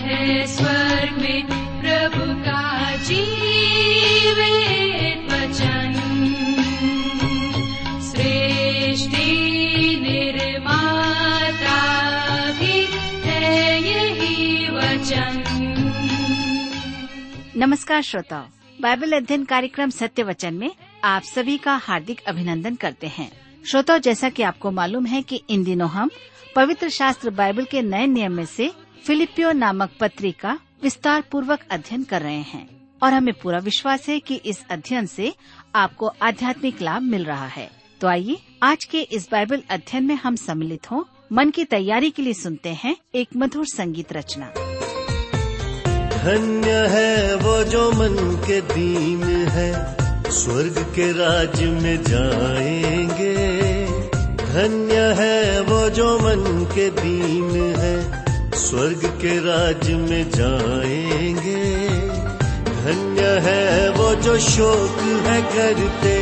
प्रभु नमस्कार श्रोताओ, बाइबल अध्ययन कार्यक्रम सत्य वचन में आप सभी का हार्दिक अभिनंदन करते हैं। श्रोताओ, जैसा कि आपको मालूम है कि इन दिनों हम पवित्र शास्त्र बाइबल के नए नियम में से फिलिपियो नामक पत्री का विस्तार पूर्वक अध्ययन कर रहे हैं और हमें पूरा विश्वास है कि इस अध्ययन से आपको आध्यात्मिक लाभ मिल रहा है। तो आइए, आज के इस बाइबल अध्ययन में हम सम्मिलित हों। मन की तैयारी के लिए सुनते हैं एक मधुर संगीत रचना। धन्य है वो जो मन के दीन है, स्वर्ग के राज में जाएँगे। धन्य है वो जो मन के दीन है स्वर्ग के राज में जाएँगे। धन्य है वो जो शोक है करते,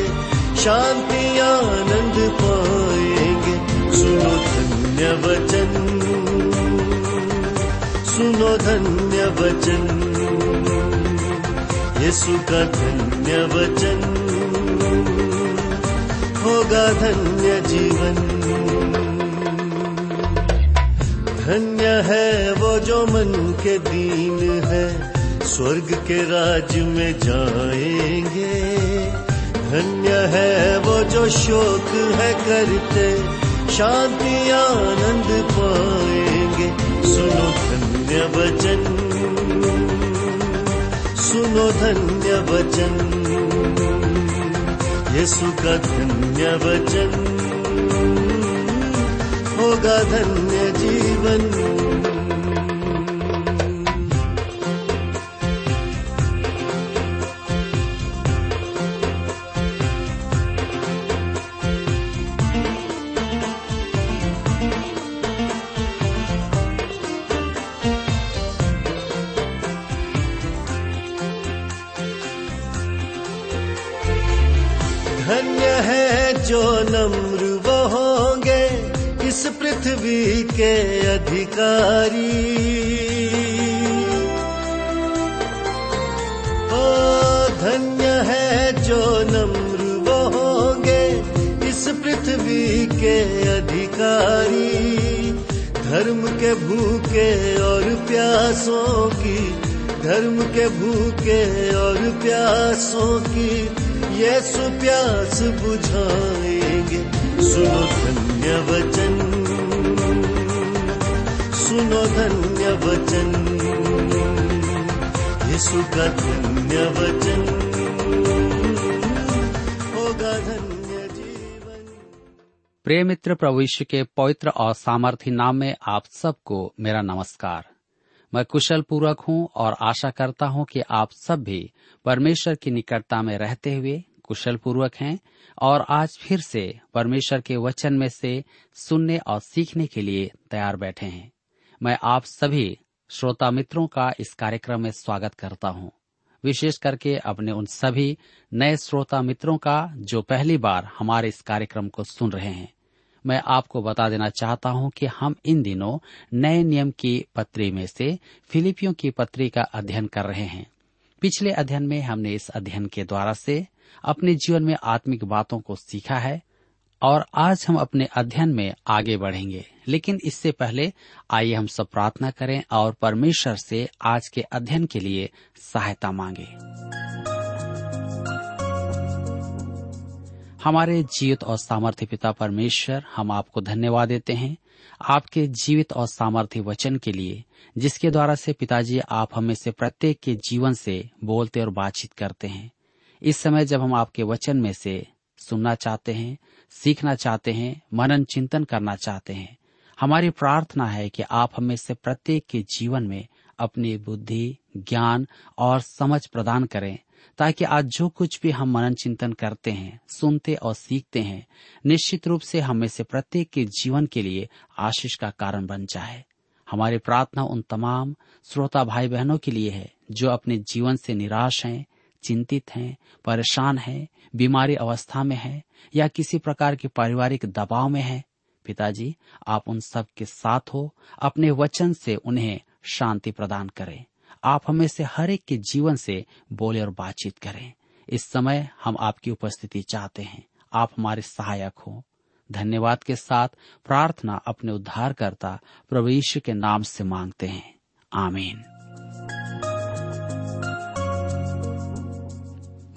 शांति, आनंद पाएँगे। सुनो धन्य वचन, सुनो धन्य वचन। यीशु का धन्य वचन होगा धन्य जीवन। धन्य है वो जो मन के दीन है। स्वर्ग के राज में जाएँगे। धन्य है वो जो शोक है करते, शांति, आनंद पाएँगे। सुनो धन्य वचन, सुनो धन्य वचन। यीशु का धन्य वचन। होगा धन्य जीवन और प्यासों की यीशु प्यास बुझाएँगे। सुनो धन्य वचन। सुनो धन्य वचन। यीशु का धन्य वचन। होगा धन्य प्रिय मित्र प्रभु यीशु के पवित्र और सामर्थी नाम में आप सबको मेरा नमस्कार। मैं कुशल पूर्वक हूँ और आशा करता हूँ कि आप सब भी परमेश्वर की निकटता में रहते हुए कुशल पूर्वक हैं और आज फिर से परमेश्वर के वचन में से सुनने और सीखने के लिए तैयार बैठे हैं। मैं आप सभी श्रोता मित्रों का इस कार्यक्रम में स्वागत करता हूँ। विशेष करके अपने उन सभी नए श्रोता मित्रों का जो पहली बार हमारे इस कार्यक्रम को सुन रहे हैं। मैं आपको बता देना चाहता हूँ कि हम इन दिनों नए नियम की पत्री में से फिलिपियों की पत्री का अध्ययन कर रहे हैं। पिछले अध्ययन में हमने इस अध्ययन के द्वारा से अपने जीवन में आत्मिक बातों को सीखा है और आज हम अपने अध्ययन में आगे बढ़ेंगे। लेकिन इससे पहले आइए हम सब प्रार्थना करें और परमेश्वर से आज के अध्ययन के लिए सहायता मांगे। हमारे जीवित और सामर्थ्य पिता परमेश्वर, हम आपको धन्यवाद देते हैं। आपके जीवित और सामर्थ्य वचन के लिए, जिसके द्वारा से पिताजी आप हमें से प्रत्येक के जीवन से बोलते और बातचीत करते हैं। इस समय जब हम आपके वचन में से सुनना चाहते हैं, सीखना चाहते हैं, मनन चिंतन करना चाहते हैं, हमारी प्रार्थना है कि आप हमें से प्रत्येक के जीवन में अपनी बुद्धि, ज्ञान और समझ प्रदान करें। ताकि आज जो कुछ भी हम मनन चिंतन करते हैं, सुनते और सीखते हैं, निश्चित रूप से हमें से प्रत्येक के जीवन के लिए आशीष का कारण बन जाए। हमारी प्रार्थना उन तमाम श्रोता भाई बहनों के लिए है, जो अपने जीवन से निराश हैं, चिंतित हैं, परेशान हैं, बीमारी अवस्था में हैं, या किसी प्रकार के पारिवारिक दबाव में हैं। पिताजी, आप उन सब के साथ हो, अपने वचन से उन्हें शांति प्रदान करें। आप हमें से हर एक के जीवन से बोले और बातचीत करें। इस समय हम आपकी उपस्थिति चाहते हैं। आप हमारे सहायक हो। धन्यवाद के साथ प्रार्थना अपने उद्धारकर्ता प्रभु यीशु के नाम से मांगते हैं। आमीन।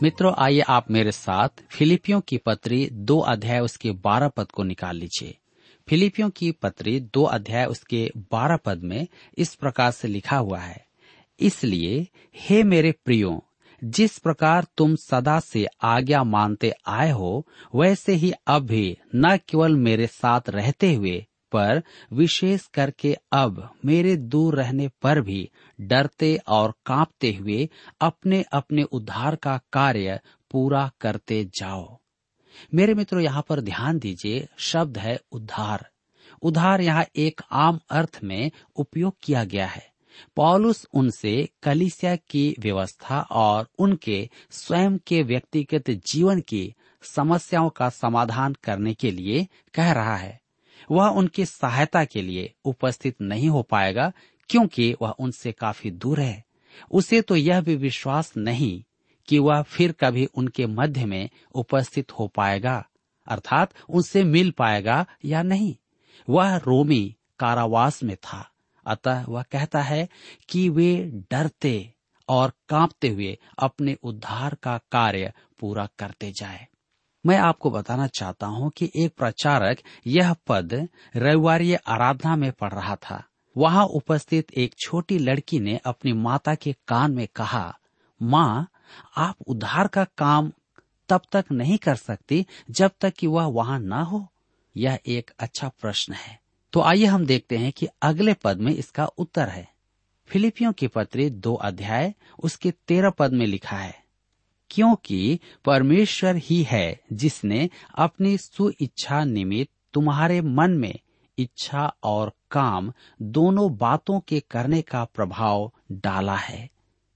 मित्रों, आइए आप मेरे साथ फिलिपियों की पत्री दो अध्याय उसके बारह पद को निकाल लीजिए। फिलिपियों की पत्री दो अध्याय उसके बारह पद में इस प्रकार से लिखा हुआ है। इसलिए, हे मेरे प्रियो, जिस प्रकार तुम सदा से आज्ञा मानते आए हो, वैसे ही अब भी न केवल मेरे साथ रहते हुए, पर विशेष करके अब मेरे दूर रहने पर भी डरते और कांपते हुए अपने अपने उद्धार का कार्य पूरा करते जाओ। मेरे मित्रों, यहाँ पर ध्यान दीजिए, शब्द है उद्धार। उद्धार यहाँ एक आम अर्थ में उपयोग किया गया है। पॉलुस उनसे कलिसिया की व्यवस्था और उनके स्वयं के व्यक्तिगत जीवन की समस्याओं का समाधान करने के लिए कह रहा है। वह उनकी सहायता के लिए उपस्थित नहीं हो पाएगा क्योंकि वह उनसे काफ़ी दूर है। उसे तो यह भी विश्वास नहीं कि वह फिर कभी उनके मध्य में उपस्थित हो पाएगा, अर्थात उनसे मिल पाएगा या नहीं। वह रोमी कारावास में था। अतः वह कहता है कि वे डरते और कांपते हुए अपने उद्धार का कार्य पूरा करते जाए। मैं आपको बताना चाहता हूँ कि एक प्रचारक यह पद रविवार आराधना में पढ़ रहा था। वहाँ उपस्थित एक छोटी लड़की ने अपनी माता के कान में कहा, माँ, आप उद्धार का काम तब तक नहीं कर सकती जब तक कि वह वहाँ न हो? यह एक अच्छा प्रश्न है। तो आइए हम देखते हैं कि अगले पद में इसका उत्तर है। फिलिपियों के पत्र दो अध्याय, उसके तेरह पद में लिखा है, क्योंकि परमेश्वर ही है जिसने अपनी सुइच्छा निमित्त तुम्हारे मन में इच्छा और काम दोनों बातों के करने का प्रभाव डाला है।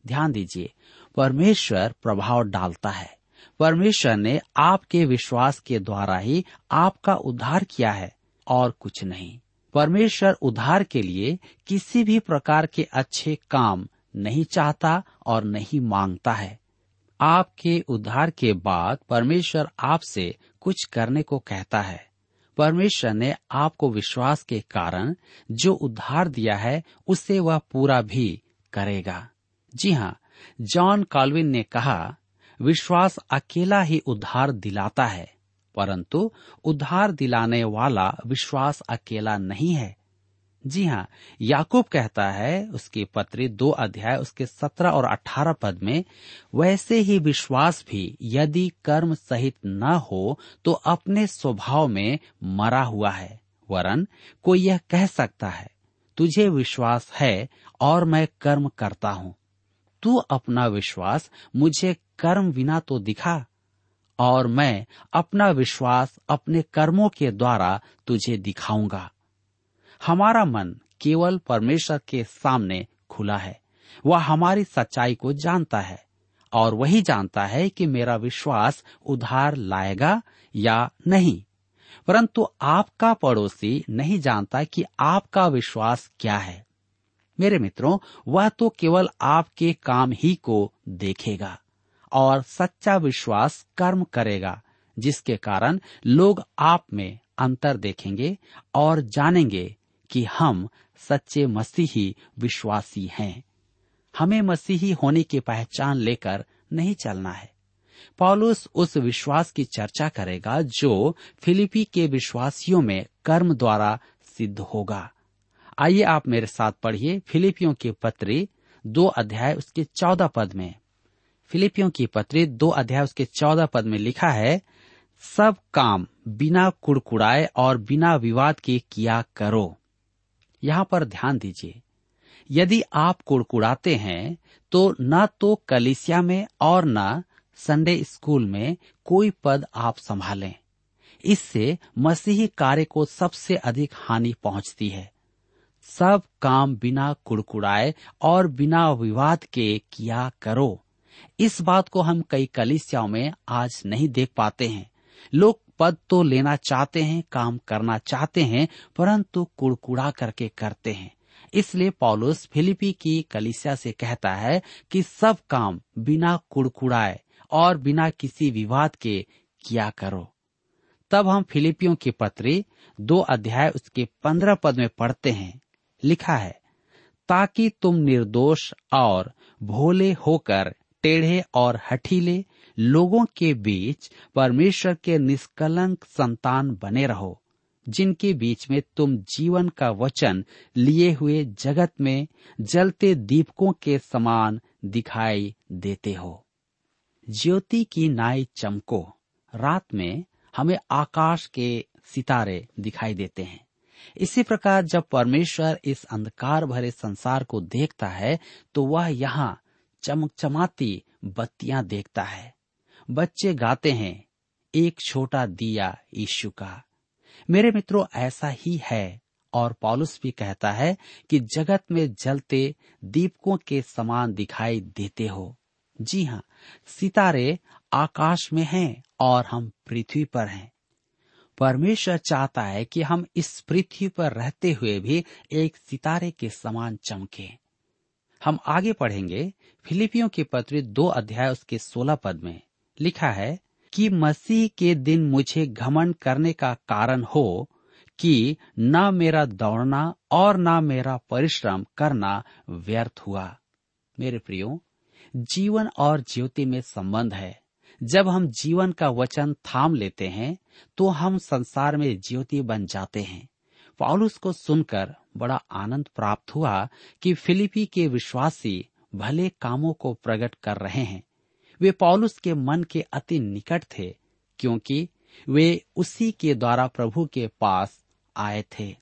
ध्यान दीजिए, परमेश्वर प्रभाव डालता है। परमेश्वर ने आपके विश्वास के द्वारा ही आपका उद्धार किया है और कुछ नहीं। परमेश्वर उद्धार के लिए किसी भी प्रकार के अच्छे काम नहीं चाहता और नहीं माँगता है। आपके उद्धार के बाद परमेश्वर आपसे कुछ करने को कहता है। परमेश्वर ने आपको विश्वास के कारण जो उद्धार दिया है, उसे वह पूरा भी करेगा। जी हाँ जॉन कॉलविन ने कहा, विश्वास अकेला ही उद्धार दिलाता है। परंतु उद्धार दिलाने वाला विश्वास अकेला नहीं है। जी हाँ याकूब कहता है, उसकी पत्री दो अध्याय, उसके सत्रह और अठारह पद में, वैसे ही विश्वास भी यदि कर्म सहित न हो तो अपने स्वभाव में मरा हुआ है। वरन, कोई यह कह सकता है, तुझे विश्वास है और मैं कर्म करता हूँ। तू अपना विश्वास मुझे कर्म बिना तो दिखा। और मैं अपना विश्वास अपने कर्मों के द्वारा तुझे दिखाऊँगा। हमारा मन केवल परमेश्वर के सामने खुला है। वह हमारी सच्चाई को जानता है और वही जानता है कि मेरा विश्वास उधार लाएगा या नहीं। परंतु आपका पड़ोसी नहीं जानता कि आपका विश्वास क्या है। मेरे मित्रों, वह तो केवल आपके काम ही को देखेगा। और सच्चा विश्वास कर्म करेगा, जिसके कारण लोग आप में अंतर देखेंगे और जानेंगे कि हम सच्चे मसीही विश्वासी हैं। हमें मसीही होने की पहचान लेकर नहीं चलना है। पॉलुस उस विश्वास की चर्चा करेगा जो फिलिपी के विश्वासियों में कर्म द्वारा सिद्ध होगा। आइए आप मेरे साथ पढ़िए फिलिपियों के पत्री दो अध्याय उसके चौदह पद में। फिलिपियों की पत्री दो अध्याय उसके चौदह पद में लिखा है, सब काम बिना कुड़कुड़ाए और बिना विवाद के किया करो। यहाँ पर ध्यान दीजिए, यदि आप कुड़कुड़ाते हैं तो न तो कलिसिया में और न संडे स्कूल में कोई पद आप संभालें। इससे मसीही कार्य को सबसे अधिक हानि पहुँचती है। सब काम बिना कुड़कुड़ाए और बिना विवाद के किया करो। इस बात को हम कई कलिसियाओं में आज नहीं देख पाते हैं। लोग पद तो लेना चाहते हैं, काम करना चाहते हैं, परंतु कुड़कुड़ा करके करते हैं। इसलिए पॉलुस फिलिपी की कलिसिया से कहता है कि सब काम बिना कुड़कुड़ाए और बिना किसी विवाद के किया करो। तब हम फिलिपियों की पत्री दो अध्याय उसके पंद्रह पद में पढ़ते हैं। लिखा है, ताकि तुम निर्दोष और भोले होकर टेढ़े और हठीले लोगों के बीच परमेश्वर के निष्कलंक संतान बने रहो, जिनके बीच में तुम जीवन का वचन लिए हुए जगत में जलते दीपकों के समान दिखाई देते हो। ज्योति की नाई चमको, रात में हमें आकाश के सितारे दिखाई देते हैं। इसी प्रकार जब परमेश्वर इस अंधकार भरे संसार को देखता है तो वह यहाँ चमकचमाती बत्तियाँ देखता है। बच्चे गाते हैं, एक छोटा दिया यीशु का। मेरे मित्रों, ऐसा ही है। और पॉलुस भी कहता है कि जगत में जलते दीपकों के समान दिखाई देते हो। जी हाँ सितारे आकाश में हैं और हम पृथ्वी पर हैं। परमेश्वर चाहता है कि हम इस पृथ्वी पर रहते हुए भी एक सितारे के समान चमके। हम आगे पढ़ेंगे फिलिपियों के पत्र दो अध्याय उसके सोलह पद में। लिखा है कि मसीह के दिन मुझे घमंड करने का कारण हो कि न मेरा दौड़ना और न मेरा परिश्रम करना व्यर्थ हुआ। मेरे प्रियो, जीवन और ज्योति में संबंध है। जब हम जीवन का वचन थाम लेते हैं तो हम संसार में ज्योति बन जाते हैं। पॉलुस को सुनकर बड़ा आनंद प्राप्त हुआ कि फिलिपी के विश्वासी भले कामों को प्रकट कर रहे हैं, वे पौलुस के मन के अति निकट थे, क्योंकि वे उसी के द्वारा प्रभु के पास आए थे।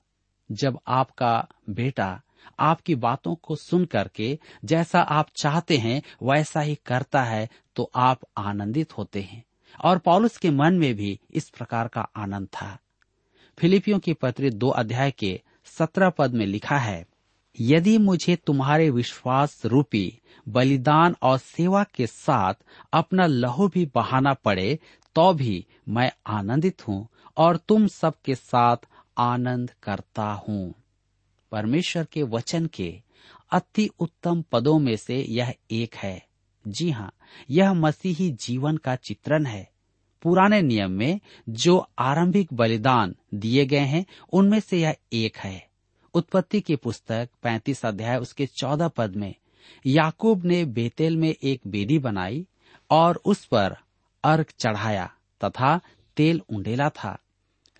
जब आपका बेटा आपकी बातों को सुन करके जैसा आप चाहते हैं, वैसा ही करता है तो आप आनंदित होते हैं। और पॉलुस के मन में भी इस प्रकार का आनंद था। फिलिपियों की पत्री दो अध्याय के सत्रह पद में लिखा है, यदि मुझे तुम्हारे विश्वास रूपी बलिदान और सेवा के साथ अपना लहू भी बहाना पड़े तो भी मैं आनंदित हूँ और तुम सबके साथ आनंद करता हूँ। परमेश्वर के वचन के अति उत्तम पदों में से यह एक है। जी हाँ यह मसीही जीवन का चित्रण है। पुराने नियम में जो आरंभिक बलिदान दिए गए हैं, उनमें से यह एक है। उत्पत्ति की पुस्तक पैंतीस अध्याय उसके चौदह पद में, याकूब ने बेतेल में एक बेदी बनाई और उस पर अर्घ चढ़ाया तथा तेल उंडेला था।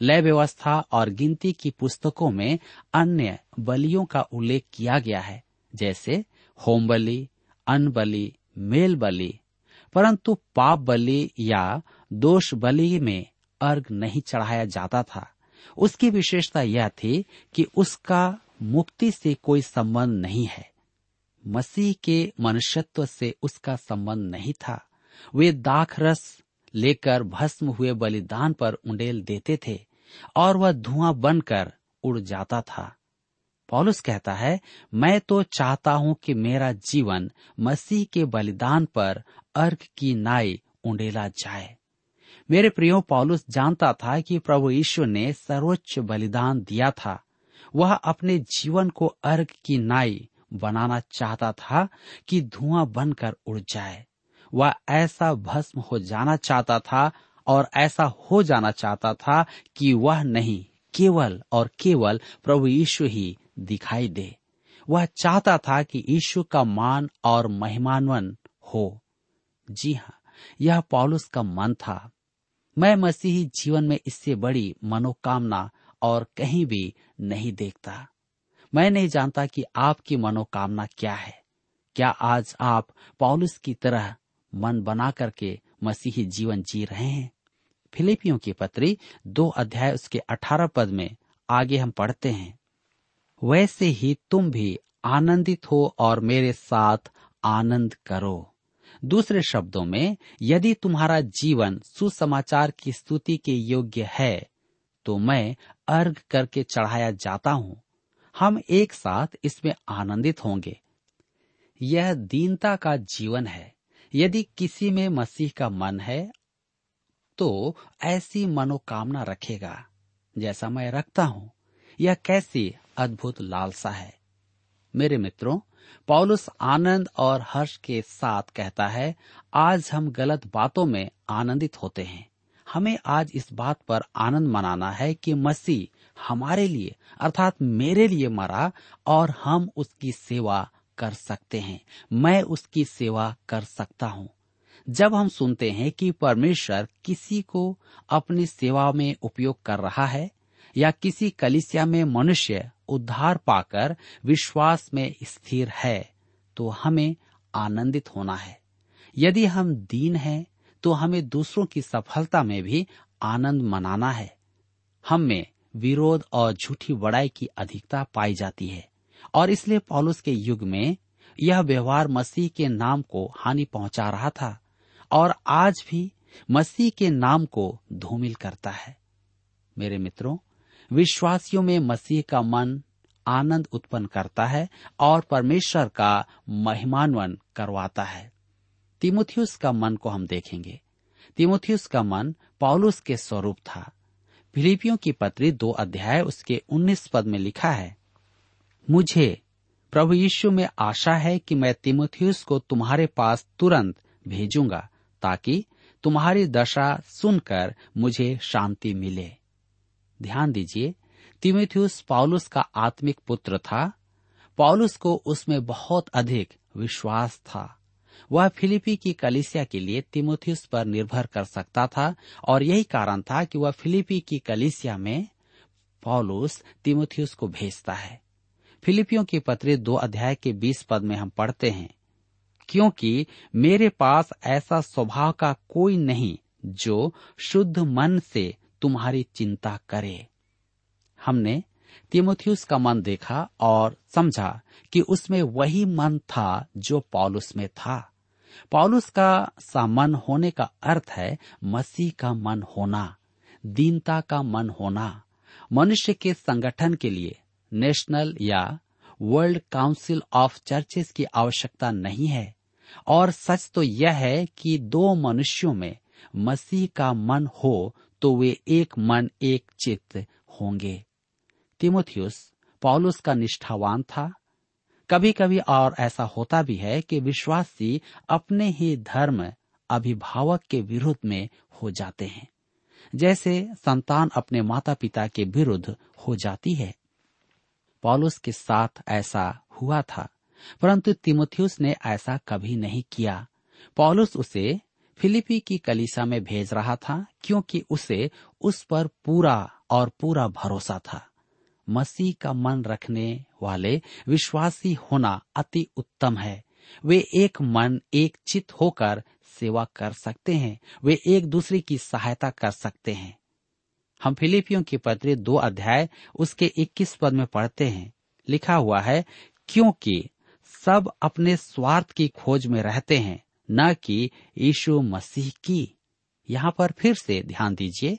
लय व्यवस्था और गिनती की पुस्तकों में अन्य बलियों का उल्लेख किया गया है, जैसे होम बलि अन्न बलि मेल बलि परंतु पाप बलि या दोष बलि में अर्घ नहीं चढ़ाया जाता था। उसकी विशेषता यह थी कि उसका मुक्ति से कोई संबंध नहीं है। मसीह के मनुष्यत्व से उसका संबंध नहीं था। वे दाख रस लेकर भस्म हुए बलिदान पर उंडेल देते थे और वह धुआँ बनकर उड़ जाता था। पॉलुस कहता है, मैं तो चाहता हूँ कि मेरा जीवन मसीह के बलिदान पर अर्घ की नाई उंडेला जाए। मेरे प्रियो, पॉलुस जानता था कि प्रभु ईश्वर ने सर्वोच्च बलिदान दिया था। वह अपने जीवन को अर्घ की नाई बनाना चाहता था कि धुआँ बनकर उड़ जाए। वह ऐसा भस्म हो जाना चाहता था और ऐसा हो जाना चाहता था कि वह नहीं, केवल और केवल प्रभु यीशु ही दिखाई दे। वह चाहता था कि यीशु का मान और महिमान्वन हो। जी हाँ यह पॉलुस का मन था। मैं मसीही जीवन में इससे बड़ी मनोकामना और कहीं भी नहीं देखता। मैं नहीं जानता कि आपकी मनोकामना क्या है। क्या आज आप पॉलिस की तरह मन बना करके मसीही जीवन जी रहे हैं? फिलिपियों की पत्री दो अध्याय उसके अठारह पद में आगे हम पढ़ते हैं। वैसे ही तुम भी आनंदित हो और मेरे साथ आनंद करो। दूसरे शब्दों में, यदि तुम्हारा जीवन सुसमाचार की स्तुति के योग्य है तो मैं अर्घ करके चढ़ाया जाता हूँ। हम एक साथ इसमें आनंदित होंगे। यह दीनता का जीवन है। यदि किसी में मसीह का मन है तो ऐसी मनोकामना रखेगा, जैसा मैं रखता हूँ। यह कैसी अद्भुत लालसा है। मेरे मित्रों पौलुस आनंद और हर्ष के साथ कहता है, आज हम गलत बातों में आनंदित होते हैं। हमें आज इस बात पर आनंद मनाना है कि मसीह हमारे लिए, अर्थात मेरे लिए मरा और हम उसकी सेवा कर सकते हैं। मैं उसकी सेवा कर सकता हूँ। जब हम सुनते हैं कि परमेश्वर किसी को अपनी सेवा में उपयोग कर रहा है या किसी कलिसिया में मनुष्य उद्धार पाकर विश्वास में स्थिर है तो हमें आनंदित होना है। यदि हम दीन हैं तो हमें दूसरों की सफलता में भी आनंद मनाना है। हम में विरोध और झूठी बड़ाई की अधिकता पाई जाती है, और इसलिए पौलुस के युग में यह व्यवहार मसीह के नाम को हानि पहुँचा रहा था, और आज भी मसीह के नाम को धूमिल करता है। मेरे मित्रों विश्वासियों में मसीह का मन आनंद उत्पन्न करता है और परमेश्वर का महिमान्वन करवाता है। तिमुथियुस का मन को हम देखेंगे। तिमुथियुस का मन पौलुस के स्वरूप था। फिलिपियों की पत्री दो अध्याय उसके उन्नीस पद में लिखा है, मुझे प्रभु यीशु में आशा है कि मैं तिमुथियुस को तुम्हारे पास तुरंत भेजूँगा, ताकि तुम्हारी दशा सुनकर मुझे शांति मिले। ध्यान दीजिए तिमुथियुस पॉलुस का आत्मिक पुत्र था। पॉलुस को उसमें बहुत अधिक विश्वास था। वह फिलिपी की कलिसिया के लिए तिमुथियुस पर निर्भर कर सकता था और यही कारण था कि वह फिलिपी की कलिसिया में पॉलुस तिमुथियुस को भेजता है। फिलिपियों की पत्री दो अध्याय के बीस पद में हम पढ़ते हैं, क्योंकि मेरे पास ऐसा स्वभाव का कोई नहीं जो शुद्ध मन से तुम्हारी चिंता करे। हमने तिमोथियस का मन देखा और समझा कि उसमें वही मन था जो पॉलुस में था। पॉलुस का सा मन होने का अर्थ है मसीह का मन होना, दीनता का मन होना। मनुष्य के संगठन के लिए नेशनल या वर्ल्ड काउंसिल ऑफ़ चर्चेस की आवश्यकता नहीं है। और सच तो यह है कि दो मनुष्यों में मसीह का मन हो तो वे एक मन, एक चित्त होंगे। तिमोथियस, पॉलुस का निष्ठावान था। कभी कभी और ऐसा होता भी है कि विश्वासी अपने ही धर्म अभिभावक के विरुद्ध में हो जाते हैं। जैसे संतान अपने माता पिता के विरुद्ध हो जाती है। पॉलुस के साथ ऐसा हुआ था, परंतु तिमोथियस ने ऐसा कभी नहीं किया। पॉलुस उसे फिलिपी की कलीसा में भेज रहा था, क्योंकि उसे उस पर पूरा और पूरा भरोसा था। मसीह का मन रखने वाले विश्वासी होना अति उत्तम है। वे एक मन, एक चित होकर सेवा कर सकते हैं। वे एक दूसरे की सहायता कर सकते हैं। हम फिलिपियों की पत्र दो अध्याय, उसके 21 पद में पढ़ते हैं। लिखा हुआ है, क्योंकि सब अपने स्वार्थ की खोज में रहते हैं न कि यीशु मसीह की। यहाँ पर फिर से ध्यान दीजिए,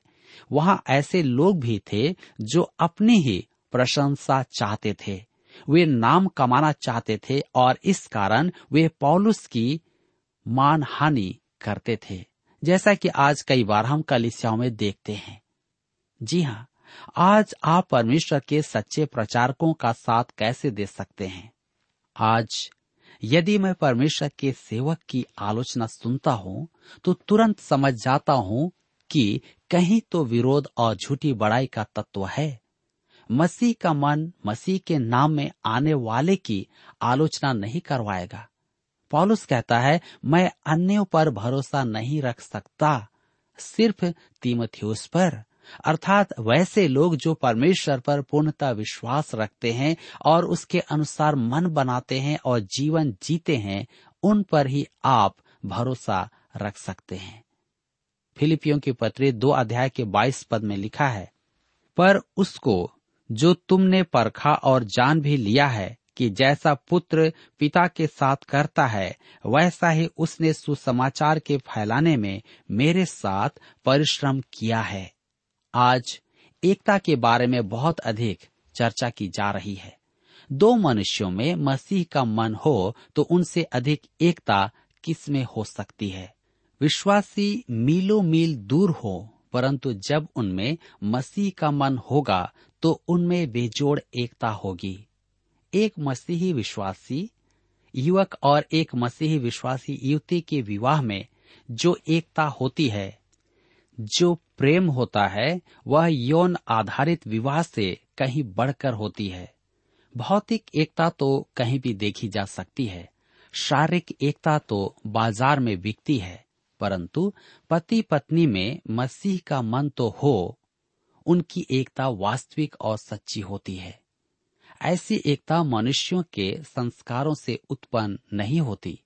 वहाँ ऐसे लोग भी थे जो अपनी ही प्रशंसा चाहते थे। वे नाम कमाना चाहते थे और इस कारण वे पौलुस की मान हानि करते थे। जैसा कि आज कई बार हम कलिसियाओं में देखते हैं। जी हाँ आज आप परमेश्वर के सच्चे प्रचारकों का साथ कैसे दे सकते हैं? आज यदि मैं परमेश्वर के सेवक की आलोचना सुनता हूँ तो तुरंत समझ जाता हूँ कि कहीं तो विरोध और झूठी बड़ाई का तत्व है। मसीह का मन मसीह के नाम में आने वाले की आलोचना नहीं करवाएगा। पॉलुस कहता है, मैं अन्यों पर भरोसा नहीं रख सकता, सिर्फ़ तीमथियोस पर। अर्थात वैसे लोग जो परमेश्वर पर पूर्णता विश्वास रखते हैं और उसके अनुसार मन बनाते हैं और जीवन जीते हैं, उन पर ही आप भरोसा रख सकते हैं। फिलिपियों की पत्री दो अध्याय के बाईस पद में लिखा है, पर उसको जो तुमने परखा और जान भी लिया है कि जैसा पुत्र पिता के साथ करता है, वैसा ही उसने सुसमाचार के फैलाने में मेरे साथ परिश्रम किया है। आज एकता के बारे में बहुत अधिक चर्चा की जा रही है। दो मनुष्यों में मसीह का मन हो तो उनसे अधिक एकता किसमें हो सकती है? विश्वासी मीलों मील दूर हो, परंतु जब उनमें मसीह का मन होगा तो उनमें बेजोड़ एकता होगी। एक मसीही विश्वासी युवक और एक मसीही विश्वासी युवती के विवाह में जो एकता होती है, जो प्रेम होता है, वह यौन आधारित विवाह से कहीं बढ़कर होती है। भौतिक एकता तो कहीं भी देखी जा सकती है। शारीरिक एकता तो बाज़ार में बिकती है, परंतु पति पत्नी में मसीह का मन तो हो, उनकी एकता वास्तविक और सच्ची होती है। ऐसी एकता मनुष्यों के संस्कारों से उत्पन्न नहीं होती।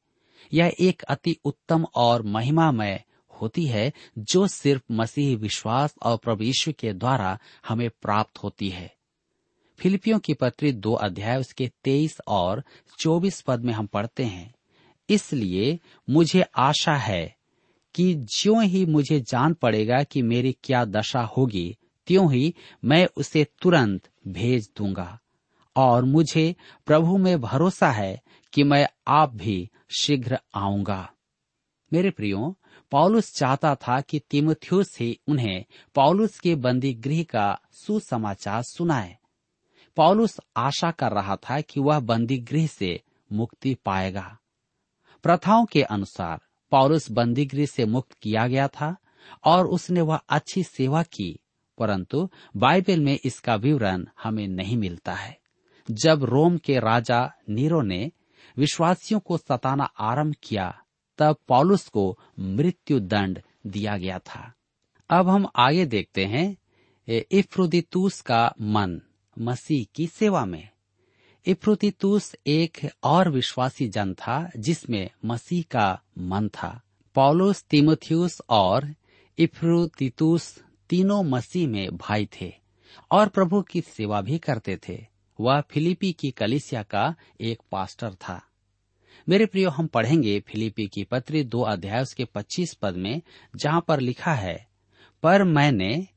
यह एक अति उत्तम और महिमामय होती है, जो सिर्फ़ मसीह विश्वास और प्रभु के द्वारा हमें प्राप्त होती है। फिलिपियों की पत्री दो अध्याय, उसके तेईस और चौबीस पद में हम पढ़ते हैं। इसलिए मुझे आशा है कि ज्यो ही मुझे जान पड़ेगा कि मेरी क्या दशा होगी, त्यों ही मैं उसे तुरंत भेज दूँगा। और मुझे प्रभु में भरोसा है कि मैं आप भी शीघ्र आऊँगा। मेरे प्रियो पौलुस चाहता था कि तिमुथियुस ही उन्हें पौलुस के बंदी गृह का सुसमाचार सुनाए। पौलुस आशा कर रहा था कि वह बंदी गृह से मुक्ति पाएगा। प्रथाओं के अनुसार पौलुस बंदी गृह से मुक्त किया गया था और उसने वह अच्छी सेवा की, परंतु बाइबल में इसका विवरण हमें नहीं मिलता है। जब रोम के राजा नीरो ने विश्वासियों को सताना आरंभ किया तब पौलुस को मृत्यु दंड दिया गया था। अब हम आगे देखते हैं इफ्रुदितूस का मन मसीह की सेवा में। इफ्रुदितूस एक और विश्वासी जन था, जिसमें मसीह का मन था। पौलुस, तिमोथियस और इफ्रुदितूस तीनों मसीह में भाई थे और प्रभु की सेवा भी करते थे। वह फिलिपी की कलिसिया का एक पास्टर था। मेरे प्रियो, हम पढ़ेंगे फिलिपी की पत्री दो अध्याय, उसके पच्चीस पद में, जहाँ पर लिखा है, पर मैंने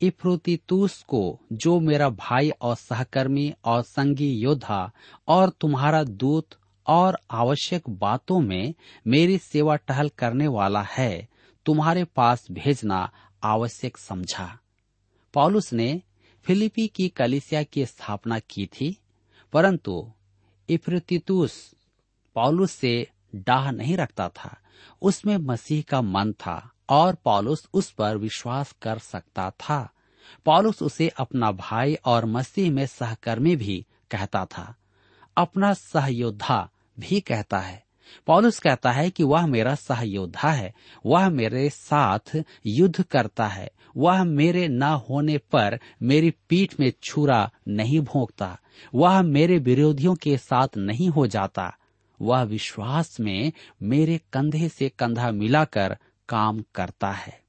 इफ्रुतितुस को, जो मेरा भाई और सहकर्मी और संगी योद्धा और तुम्हारा दूत और आवश्यक बातों में मेरी सेवा टहल करने वाला है, तुम्हारे पास भेजना आवश्यक समझा। पॉलुस ने फिलिपी की कलिसिया की स्थापना की थी, परंतु इफ्रुतितुस पॉलुस से डाह नहीं रखता था। उसमें मसीह का मन था और पॉलुस उस पर विश्वास कर सकता था। पॉलुस उसे अपना भाई और मसीह में सहकर्मी भी कहता था। अपना सहयोद्धा भी कहता है। पॉलुस कहता है कि वह मेरा सहयोद्धा है। वह मेरे साथ युद्ध करता है। वह मेरे न होने पर मेरी पीठ में छुरा नहीं भोंकता। वह मेरे विरोधियों के साथ नहीं हो जाता। वह विश्वास में मेरे कंधे से कंधा मिलाकर काम करता है।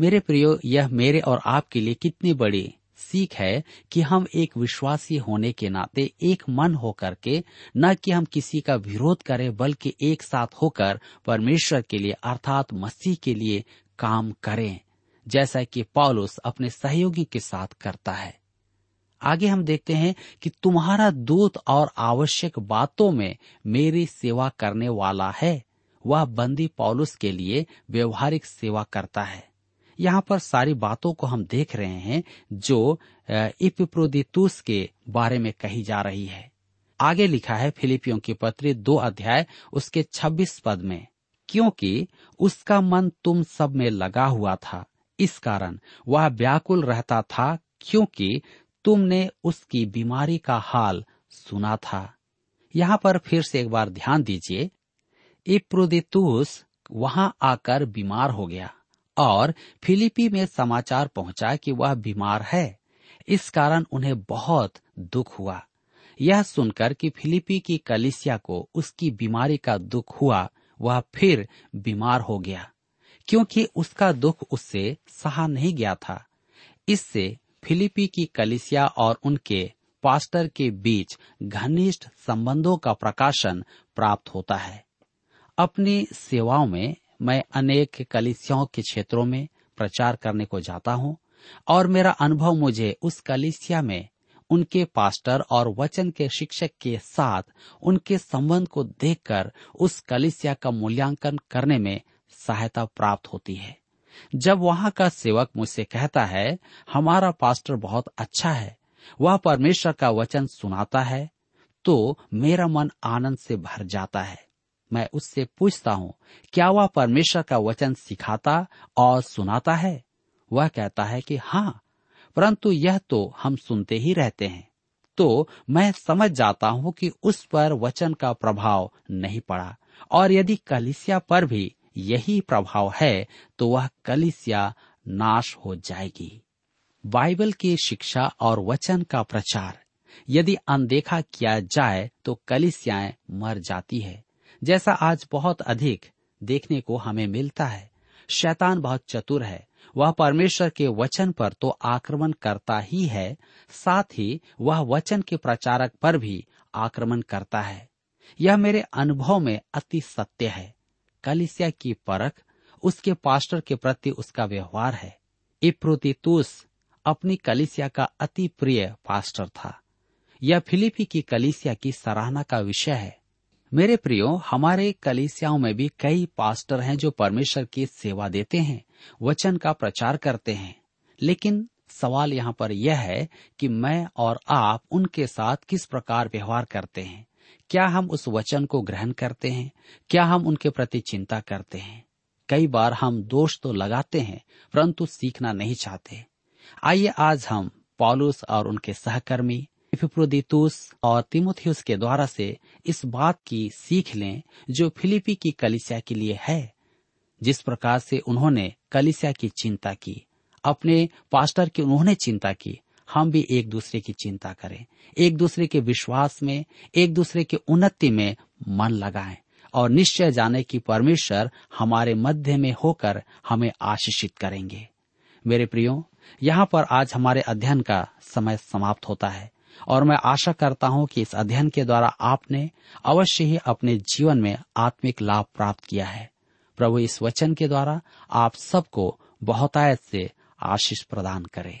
मेरे प्रियो, यह मेरे और आपके लिए कितनी बड़ी सीख है कि हम एक विश्वासी होने के नाते एक मन होकर के, न कि हम किसी का विरोध करें, बल्कि एक साथ होकर परमेश्वर के लिए, अर्थात मसीह के लिए काम करें, जैसा कि पॉलुस अपने सहयोगी के साथ करता है। आगे हम देखते हैं कि तुम्हारा दूत और आवश्यक बातों में मेरी सेवा करने वाला है। वह बंदी पौलुस के लिए व्यवहारिक सेवा करता है। यहाँ पर सारी बातों को हम देख रहे हैं जो इप्रोदितुस के बारे में कही जा रही है। आगे लिखा है फिलिपियों की पत्री दो अध्याय, उसके छब्बीस पद में, क्योंकि उसका मन तुम सब में लगा हुआ था। इस कारण वह व्याकुल रहता था, क्योंकि तुमने उसकी बीमारी का हाल सुना था। यहाँ पर फिर से एक बार ध्यान दीजिए। इप्रोदितुस वहाँ आकर बीमार हो गया और फिलिपी में समाचार पहुँचा कि वह बीमार है। इस कारण उन्हें बहुत दुख हुआ। यह सुनकर कि फिलिपी की कलिसिया को उसकी बीमारी का दुख हुआ, वह फिर बीमार हो गया। क्योंकि उसका दुख उससे सहा नहीं गया था। इससे फिलिपी की कलिसिया और उनके पास्टर के बीच घनिष्ठ संबंधों का प्रकाशन प्राप्त होता है। अपनी सेवाओं में मैं अनेक कलिसियाओं के क्षेत्रों में प्रचार करने को जाता हूँ और मेरा अनुभव मुझे उस कलिसिया में उनके पास्टर और वचन के शिक्षक के साथ उनके संबंध को देखकर उस कलिसिया का मूल्यांकन करने में सहायता प्राप्त होती है। जब वहाँ का सेवक मुझसे कहता है, हमारा पास्टर बहुत अच्छा है, वह परमेश्वर का वचन सुनाता है तो मेरा मन आनंद से भर जाता है। मैं उससे पूछता हूँ, क्या वह परमेश्वर का वचन सिखाता और सुनाता है? वह कहता है कि हाँ परंतु यह तो हम सुनते ही रहते हैं। तो मैं समझ जाता हूँ कि उस पर वचन का प्रभाव नहीं पड़ा, और यदि कलिसिया पर भी यही प्रभाव है तो वह कलिसिया नाश हो जाएगी। बाइबल की शिक्षा और वचन का प्रचार। यदि अनदेखा किया जाए तो कलिसियाएँ मर जाती है। जैसा आज बहुत अधिक देखने को हमें मिलता है। शैतान बहुत चतुर है। वह परमेश्वर के वचन पर तो आक्रमण करता ही है। साथ ही वह वचन के प्रचारक पर भी आक्रमण करता है। यह मेरे अनुभव में अति सत्य है। कलिसिया की परख उसके पास्टर के प्रति उसका व्यवहार है। इप्रोतितुस अपनी कलिसिया का अति प्रिय पास्टर था। यह फिलिपी की कलिसिया की सराहना का विषय है। मेरे प्रियो, हमारे कलिसियाओं में भी कई पास्टर हैं जो परमेश्वर की सेवा देते हैं, वचन का प्रचार करते हैं। लेकिन सवाल यहाँ पर यह है कि मैं और आप उनके साथ किस प्रकार व्यवहार करते हैं? क्या हम उस वचन को ग्रहण करते हैं? क्या हम उनके प्रति चिंता करते हैं? कई बार हम दोष तो लगाते हैं, परंतु सीखना नहीं चाहते। आइए आज हम पॉलुस और उनके सहकर्मी इपिप्रोदितुस और तिमुथियुस के द्वारा से इस बात की सीख लें, जो फिलिपी की कलिसिया के लिए है। जिस प्रकार से उन्होंने कलिसिया की चिंता की, अपने पास्टर की उन्होंने चिंता की हम भी एक दूसरे की चिंता करें, एक दूसरे के विश्वास में, एक दूसरे के उन्नति में मन लगाएँ और निश्चय जाने की परमेश्वर हमारे मध्य में होकर हमें आशीषित करेंगे। मेरे प्रियो, यहाँ पर आज हमारे अध्ययन का समय समाप्त होता है और मैं आशा करता हूँ कि इस अध्ययन के द्वारा आपने अवश्य ही अपने जीवन में आत्मिक लाभ प्राप्त किया है। प्रभु इस वचन के द्वारा आप सबको बहुतायत से आशीष प्रदान करे।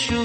यीशु